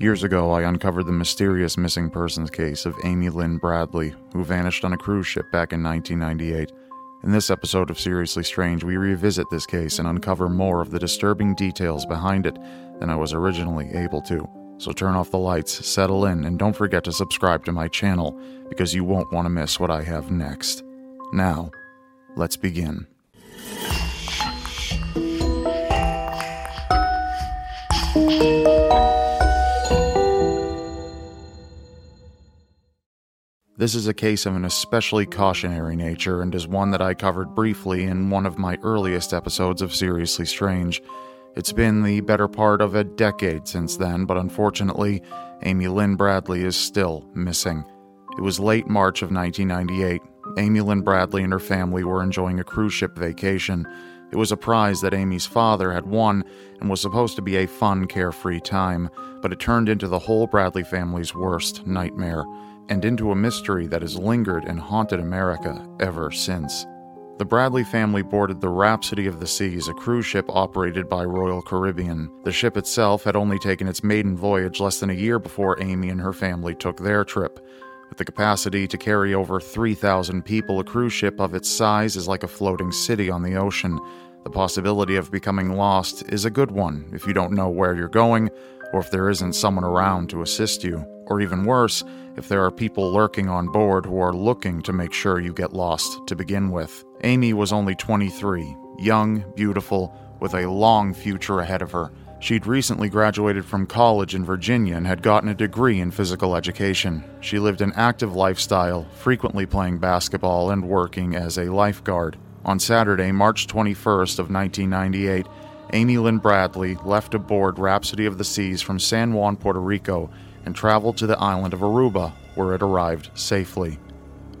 Years ago, I uncovered the mysterious missing persons case of Amy Lynn Bradley, who vanished on a cruise ship back in 1998. In this episode of Seriously Strange, we revisit this case and uncover more of the disturbing details behind it than I was originally able to. So turn off the lights, settle in, and don't forget to subscribe to my channel because you won't want to miss what I have next. Now, let's begin. This is a case of an especially cautionary nature and is one that I covered briefly in one of my earliest episodes of Seriously Strange. It's been the better part of a decade since then, but unfortunately, Amy Lynn Bradley is still missing. It was late March of 1998. Amy Lynn Bradley and her family were enjoying a cruise ship vacation. It was a prize that Amy's father had won and was supposed to be a fun, carefree time, but it turned into the whole Bradley family's worst nightmare and into a mystery that has lingered and haunted America ever since. The Bradley family boarded the Rhapsody of the Seas, a cruise ship operated by Royal Caribbean. The ship itself had only taken its maiden voyage less than a year before Amy and her family took their trip. With the capacity to carry over 3,000 people, a cruise ship of its size is like a floating city on the ocean. The possibility of becoming lost is a good one if you don't know where you're going or if there isn't someone around to assist you. Or even worse, if there are people lurking on board who are looking to make sure you get lost to begin with. Amy was only 23, young, beautiful, with a long future ahead of her. She'd recently graduated from college in Virginia and had gotten a degree in physical education. She lived an active lifestyle, frequently playing basketball and working as a lifeguard. On Saturday, March 21st of 1998, Amy Lynn Bradley left aboard Rhapsody of the Seas from San Juan, Puerto Rico, and traveled to the island of Aruba, where it arrived safely.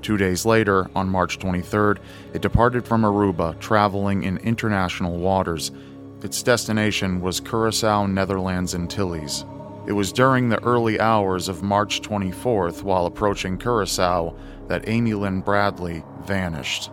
Two days later, on March 23rd, it departed from Aruba, traveling in international waters. Its destination was Curacao, Netherlands Antilles. It was during the early hours of March 24th, while approaching Curacao, that Amy Lynn Bradley vanished.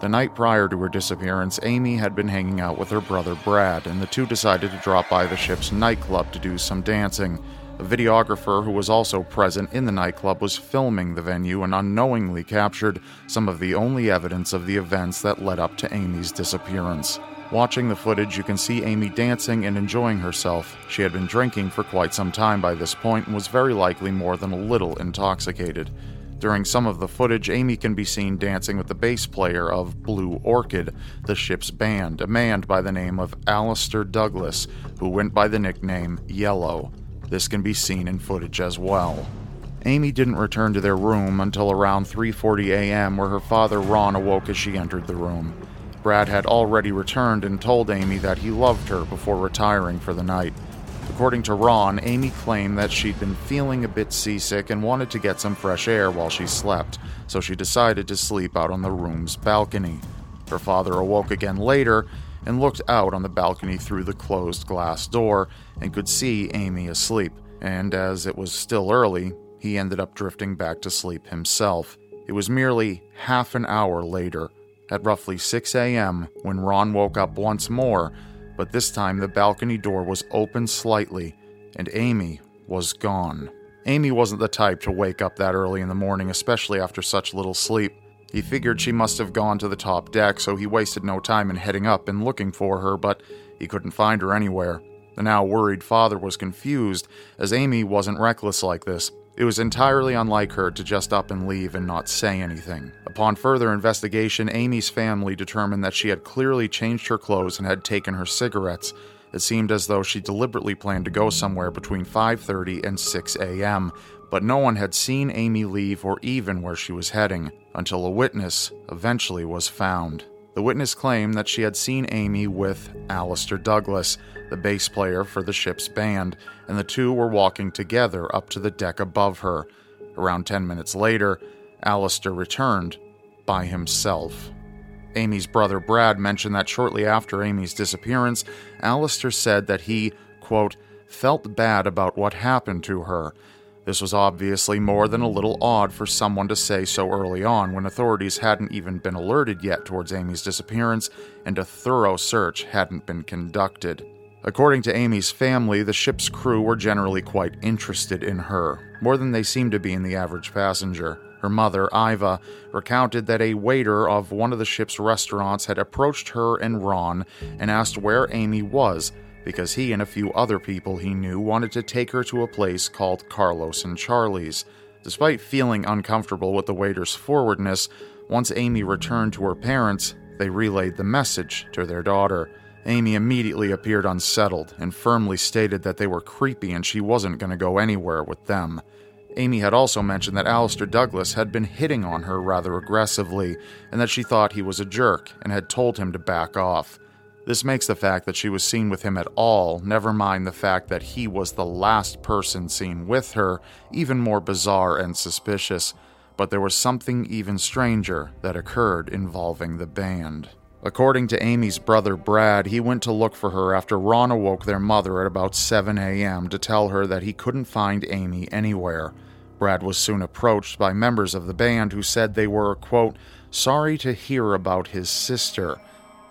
The night prior to her disappearance, Amy had been hanging out with her brother Brad, and the two decided to drop by the ship's nightclub to do some dancing. A videographer who was also present in the nightclub was filming the venue and unknowingly captured some of the only evidence of the events that led up to Amy's disappearance. Watching the footage, you can see Amy dancing and enjoying herself. She had been drinking for quite some time by this point and was very likely more than a little intoxicated. During some of the footage, Amy can be seen dancing with the bass player of Blue Orchid, the ship's band, a man by the name of Alistair Douglas, who went by the nickname Yellow. This can be seen in footage as well. Amy didn't return to their room until around 3:40 a.m. where her father Ron awoke as she entered the room. Brad had already returned and told Amy that he loved her before retiring for the night. According to Ron, Amy claimed that she'd been feeling a bit seasick and wanted to get some fresh air while she slept, so she decided to sleep out on the room's balcony. Her father awoke again later and looked out on the balcony through the closed glass door and could see Amy asleep. And as it was still early, he ended up drifting back to sleep himself. It was merely half an hour later, at roughly 6 a.m., when Ron woke up once more, but this time the balcony door was open slightly, and Amy was gone. Amy wasn't the type to wake up that early in the morning, especially after such little sleep. He figured she must have gone to the top deck, so he wasted no time in heading up and looking for her, but he couldn't find her anywhere. The now worried father was confused, as Amy wasn't reckless like this. It was entirely unlike her to just up and leave and not say anything. Upon further investigation, Amy's family determined that she had clearly changed her clothes and had taken her cigarettes. It seemed as though she deliberately planned to go somewhere between 5:30 and 6 a.m., but no one had seen Amy leave or even where she was heading, until a witness eventually was found. The witness claimed that she had seen Amy with Alistair Douglas, the bass player for the ship's band, and the two were walking together up to the deck above her. Around 10 minutes later, Alistair returned by himself. Amy's brother Brad mentioned that shortly after Amy's disappearance, Alistair said that he, quote, felt bad about what happened to her this was obviously more than a little odd for someone to say so early on when authorities hadn't even been alerted yet towards Amy's disappearance and a thorough search hadn't been conducted. According to Amy's family, the ship's crew were generally quite interested in her, more than they seemed to be in the average passenger. Her mother, Iva, recounted that a waiter of one of the ship's restaurants had approached her and Ron and asked where Amy was because he and a few other people he knew wanted to take her to a place called Carlos and Charlie's. Despite feeling uncomfortable with the waiter's forwardness, once Amy returned to her parents, they relayed the message to their daughter. Amy immediately appeared unsettled and firmly stated that they were creepy and she wasn't going to go anywhere with them. Amy had also mentioned that Alistair Douglas had been hitting on her rather aggressively and that she thought he was a jerk and had told him to back off. This makes the fact that she was seen with him at all, never mind the fact that he was the last person seen with her, even more bizarre and suspicious. But there was something even stranger that occurred involving the band. According to Amy's brother Brad, he went to look for her after Ron awoke their mother at about 7 a.m. to tell her that he couldn't find Amy anywhere. Brad was soon approached by members of the band who said they were, quote, sorry to hear about his sister.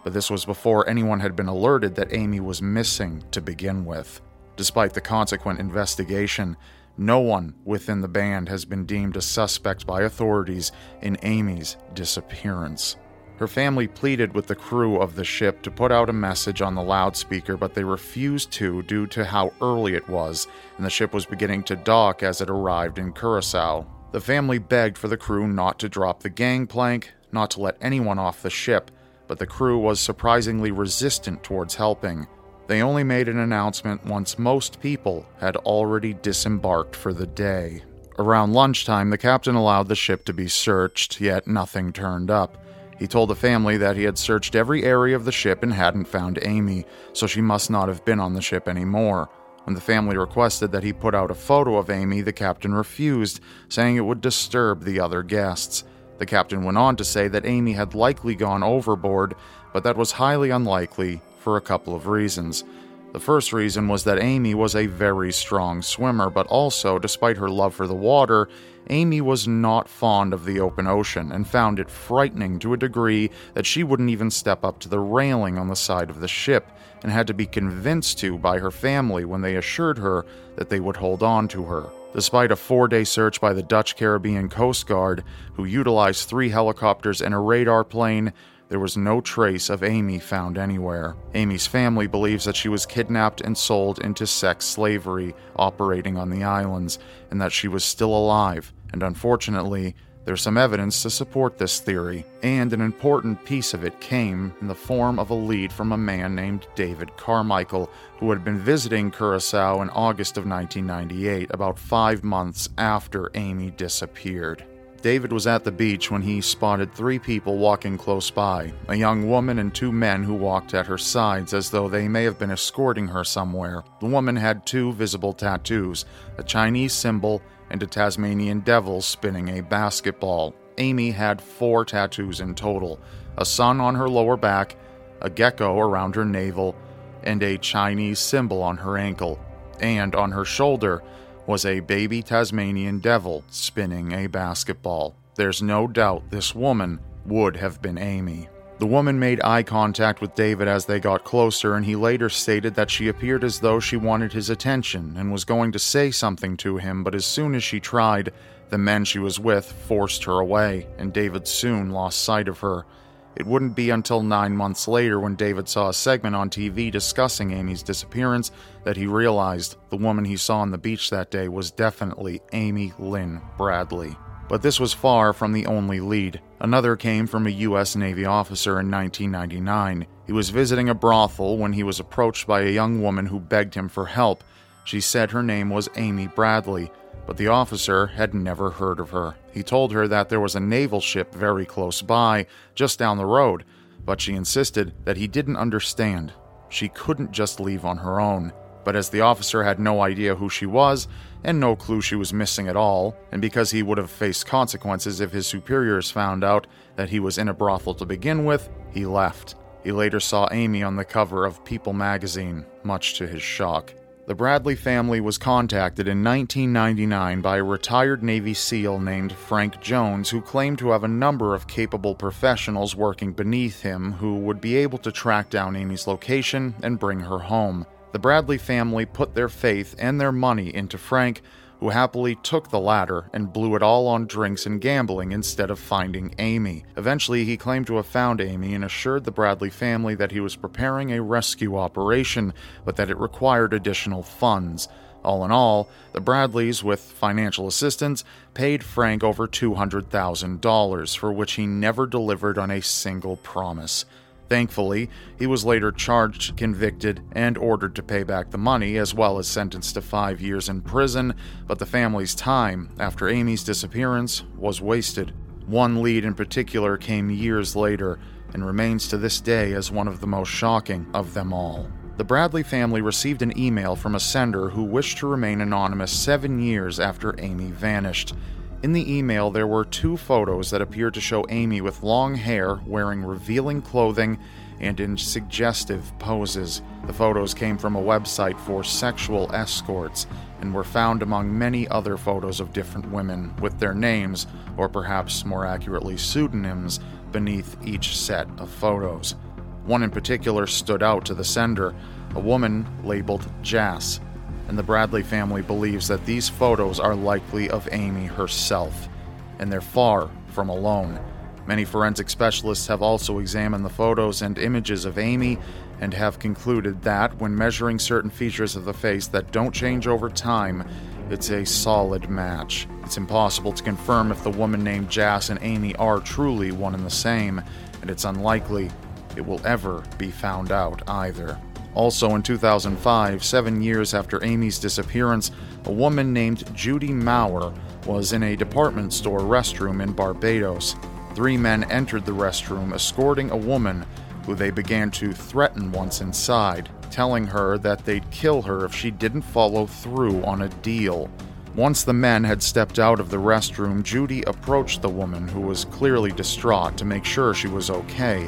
But this was before anyone had been alerted that Amy was missing to begin with. Despite the consequent investigation, no one within the band has been deemed a suspect by authorities in Amy's disappearance. Her family pleaded with the crew of the ship to put out a message on the loudspeaker, but they refused to due to how early it was, and the ship was beginning to dock as it arrived in Curacao. The family begged for the crew not to drop the gangplank, not to let anyone off the ship, but the crew was surprisingly resistant towards helping. They only made an announcement once most people had already disembarked for the day. Around lunchtime, the captain allowed the ship to be searched, yet nothing turned up. He told the family that he had searched every area of the ship and hadn't found Amy, so she must not have been on the ship anymore. When the family requested that he put out a photo of Amy, the captain refused, saying it would disturb the other guests. The captain went on to say that Amy had likely gone overboard, but that was highly unlikely for a couple of reasons. The first reason was that Amy was a very strong swimmer, but also, despite her love for the water, Amy was not fond of the open ocean and found it frightening to a degree that she wouldn't even step up to the railing on the side of the ship and had to be convinced to by her family when they assured her that they would hold on to her. Despite a four day search by the Dutch Caribbean Coast Guard, who utilized three helicopters and a radar plane, there was no trace of Amy found anywhere. Amy's family believes that she was kidnapped and sold into sex slavery operating on the islands, and that she was still alive, and unfortunately, there's some evidence to support this theory, and an important piece of it came in the form of a lead from a man named David Carmichael, who had been visiting Curacao in August of 1998, about five months after Amy disappeared. David was at the beach when he spotted three people walking close by a young woman and two men who walked at her sides as though they may have been escorting her somewhere. The woman had two visible tattoos a Chinese symbol and a Tasmanian devil spinning a basketball. Amy had four tattoos in total a sun on her lower back, a gecko around her navel, and a Chinese symbol on her ankle. And on her shoulder, was a baby Tasmanian devil spinning a basketball. There's no doubt this woman would have been Amy. The woman made eye contact with David as they got closer, and he later stated that she appeared as though she wanted his attention and was going to say something to him, but as soon as she tried, the men she was with forced her away, and David soon lost sight of her. It wouldn't be until nine months later, when David saw a segment on TV discussing Amy's disappearance, that he realized the woman he saw on the beach that day was definitely Amy Lynn Bradley. But this was far from the only lead. Another came from a U.S. Navy officer in 1999. He was visiting a brothel when he was approached by a young woman who begged him for help. She said her name was Amy Bradley but the officer had never heard of her. He told her that there was a naval ship very close by, just down the road, but she insisted that he didn't understand. She couldn't just leave on her own. But as the officer had no idea who she was, and no clue she was missing at all, and because he would have faced consequences if his superiors found out that he was in a brothel to begin with, he left. He later saw Amy on the cover of People magazine, much to his shock. The Bradley family was contacted in 1999 by a retired Navy SEAL named Frank Jones, who claimed to have a number of capable professionals working beneath him who would be able to track down Amy's location and bring her home. The Bradley family put their faith and their money into Frank, who happily took the latter and blew it all on drinks and gambling instead of finding Amy. Eventually, he claimed to have found Amy and assured the Bradley family that he was preparing a rescue operation, but that it required additional funds. All in all, the Bradleys, with financial assistance, paid Frank over $200,000, for which he never delivered on a single promise. Thankfully, he was later charged, convicted, and ordered to pay back the money, as well as sentenced to five years in prison. But the family's time after Amy's disappearance was wasted. One lead in particular came years later and remains to this day as one of the most shocking of them all. The Bradley family received an email from a sender who wished to remain anonymous seven years after Amy vanished. In the email, there were two photos that appeared to show Amy with long hair, wearing revealing clothing, and in suggestive poses. The photos came from a website for sexual escorts and were found among many other photos of different women with their names, or perhaps more accurately, pseudonyms, beneath each set of photos. One in particular stood out to the sender a woman labeled Jas and the Bradley family believes that these photos are likely of Amy herself, and they're far from alone. Many forensic specialists have also examined the photos and images of Amy and have concluded that when measuring certain features of the face that don't change over time, it's a solid match. It's impossible to confirm if the woman named Jas and Amy are truly one and the same, and it's unlikely it will ever be found out either. Also in 2005, seven years after Amy's disappearance, a woman named Judy Maurer was in a department store restroom in Barbados. Three men entered the restroom escorting a woman who they began to threaten once inside, telling her that they'd kill her if she didn't follow through on a deal. Once the men had stepped out of the restroom, Judy approached the woman, who was clearly distraught, to make sure she was okay.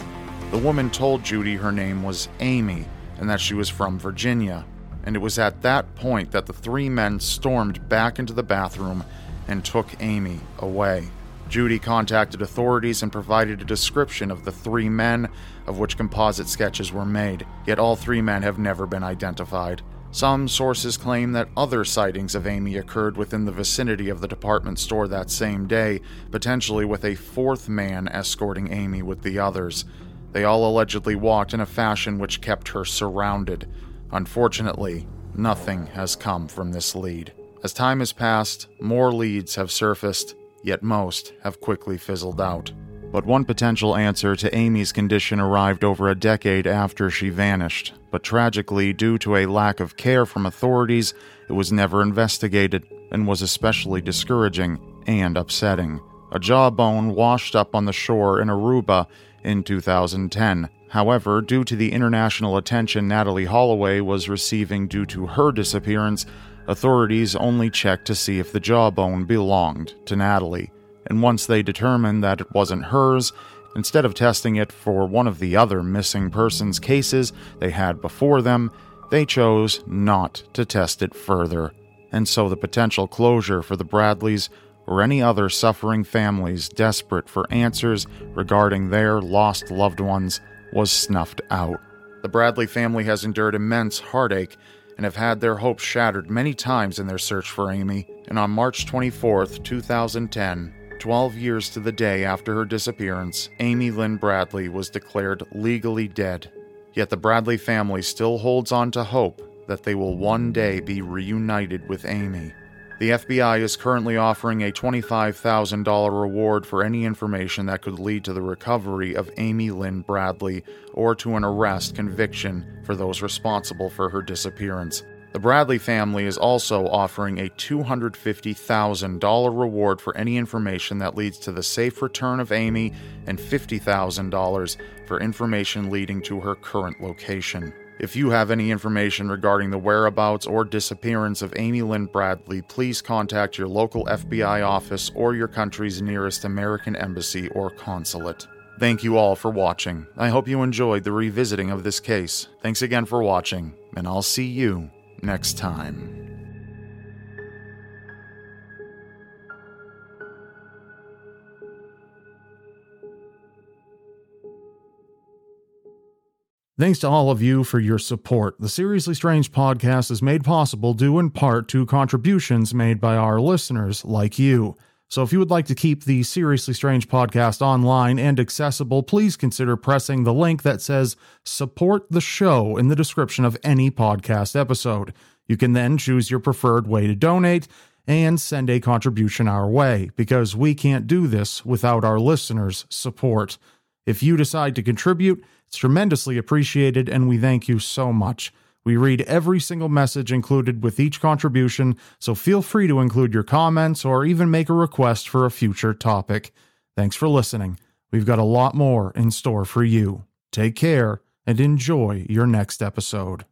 The woman told Judy her name was Amy and that she was from Virginia. And it was at that point that the three men stormed back into the bathroom and took Amy away. Judy contacted authorities and provided a description of the three men, of which composite sketches were made, yet all three men have never been identified. Some sources claim that other sightings of Amy occurred within the vicinity of the department store that same day, potentially with a fourth man escorting Amy with the others. They all allegedly walked in a fashion which kept her surrounded. Unfortunately, nothing has come from this lead. As time has passed, more leads have surfaced, yet most have quickly fizzled out. But one potential answer to Amy's condition arrived over a decade after she vanished. But tragically, due to a lack of care from authorities, it was never investigated and was especially discouraging and upsetting. A jawbone washed up on the shore in Aruba in 2010. However, due to the international attention Natalee Holloway was receiving due to her disappearance, authorities only checked to see if the jawbone belonged to Natalie. And once they determined that it wasn't hers, instead of testing it for one of the other missing persons cases they had before them, they chose not to test it further. And so the potential closure for the Bradleys or any other suffering families desperate for answers regarding their lost loved ones was snuffed out. The Bradley family has endured immense heartache and have had their hopes shattered many times in their search for Amy. And on March 24, 2010, 12 years to the day after her disappearance, Amy Lynn Bradley was declared legally dead. Yet the Bradley family still holds on to hope that they will one day be reunited with Amy. The FBI is currently offering a $25,000 reward for any information that could lead to the recovery of Amy Lynn Bradley or to an arrest conviction for those responsible for her disappearance. The Bradley family is also offering a $250,000 reward for any information that leads to the safe return of Amy and $50,000 for information leading to her current location. If you have any information regarding the whereabouts or disappearance of Amy Lynn Bradley, please contact your local FBI office or your country's nearest American embassy or consulate. Thank you all for watching. I hope you enjoyed the revisiting of this case. Thanks again for watching, and I'll see you next time. Thanks to all of you for your support. The Seriously Strange podcast is made possible due in part to contributions made by our listeners like you. So if you would like to keep the Seriously Strange podcast online and accessible, please consider pressing the link that says support the show in the description of any podcast episode. You can then choose your preferred way to donate and send a contribution our way because we can't do this without our listeners' support. If you decide to contribute, it's tremendously appreciated and we thank you so much. We read every single message included with each contribution, so feel free to include your comments or even make a request for a future topic. Thanks for listening. We've got a lot more in store for you. Take care and enjoy your next episode.